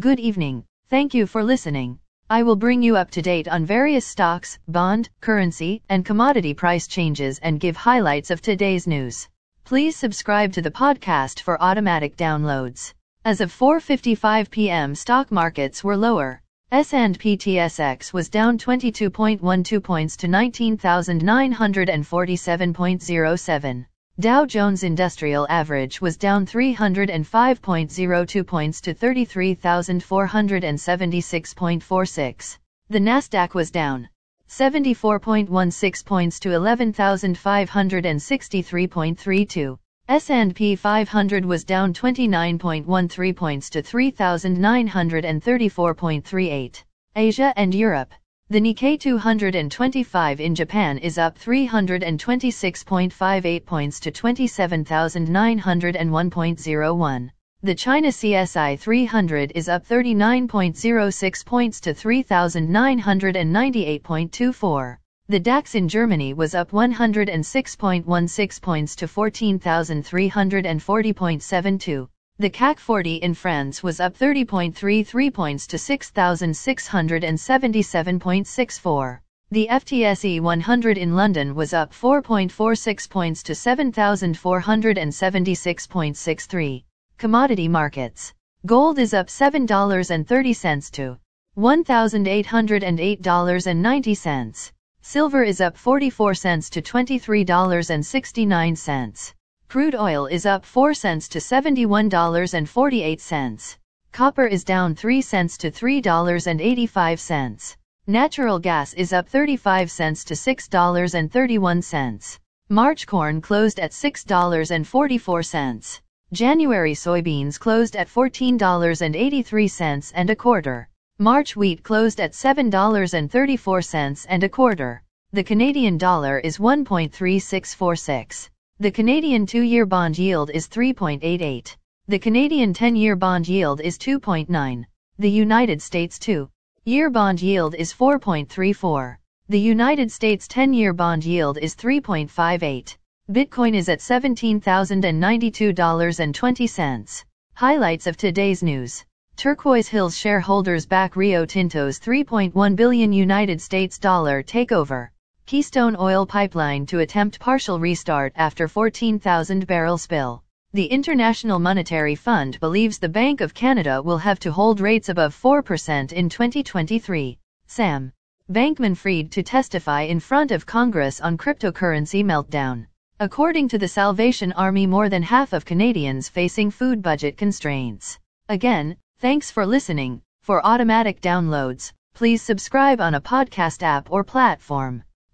Good evening. Thank you for listening. I will bring you up to date on various stocks, bond, currency, and commodity price changes and give highlights of today's news. Please subscribe to the podcast for automatic downloads. As of 4:55 p.m., stock markets were lower. S&P TSX was down 22.12 points to 19,947.07. Dow Jones Industrial Average was down 305.02 points to 33,476.46. The Nasdaq was down 74.16 points to 11,563.32. S&P 500 was down 29.13 points to 3,934.38. Asia and Europe the Nikkei 225 in Japan is up 326.58 points to 27,901.01. The China CSI 300 is up 39.06 points to 3,998.24. The DAX in Germany was up 106.16 points to 14,340.72. The CAC 40 in France was up 30.33 points to 6,677.64. The FTSE 100 in London was up 4.46 points to 7,476.63. Commodity markets. Gold is up $7.30 to $1,808.90. Silver is up 44 cents to $23.69. Crude oil is up 4 cents to $71.48. Copper is down 3 cents to $3.85. Natural gas is up 35 cents to $6.31. March corn closed at $6.44. January soybeans closed at $14.83 and a quarter. March wheat closed at $7.34 and a quarter. The Canadian dollar is 1.3646. The Canadian two-year bond yield is 3.88. The Canadian 10-year bond yield is 2.9. The United States 2-year bond yield is 4.34. The United States 10-year bond yield is 3.58. Bitcoin is at $17,092.20. Highlights of today's news. Turquoise Hills shareholders back Rio Tinto's 3.1 billion United States dollar takeover. Keystone Oil Pipeline to attempt partial restart after 14,000 barrel spill. The International Monetary Fund believes the Bank of Canada will have to hold rates above 4% in 2023. Sam Bankman-Fried to testify in front of Congress on cryptocurrency meltdown. According to the Salvation Army, more than half of Canadians facing food budget constraints. Again, thanks for listening. For automatic downloads, please subscribe on a podcast app or platform.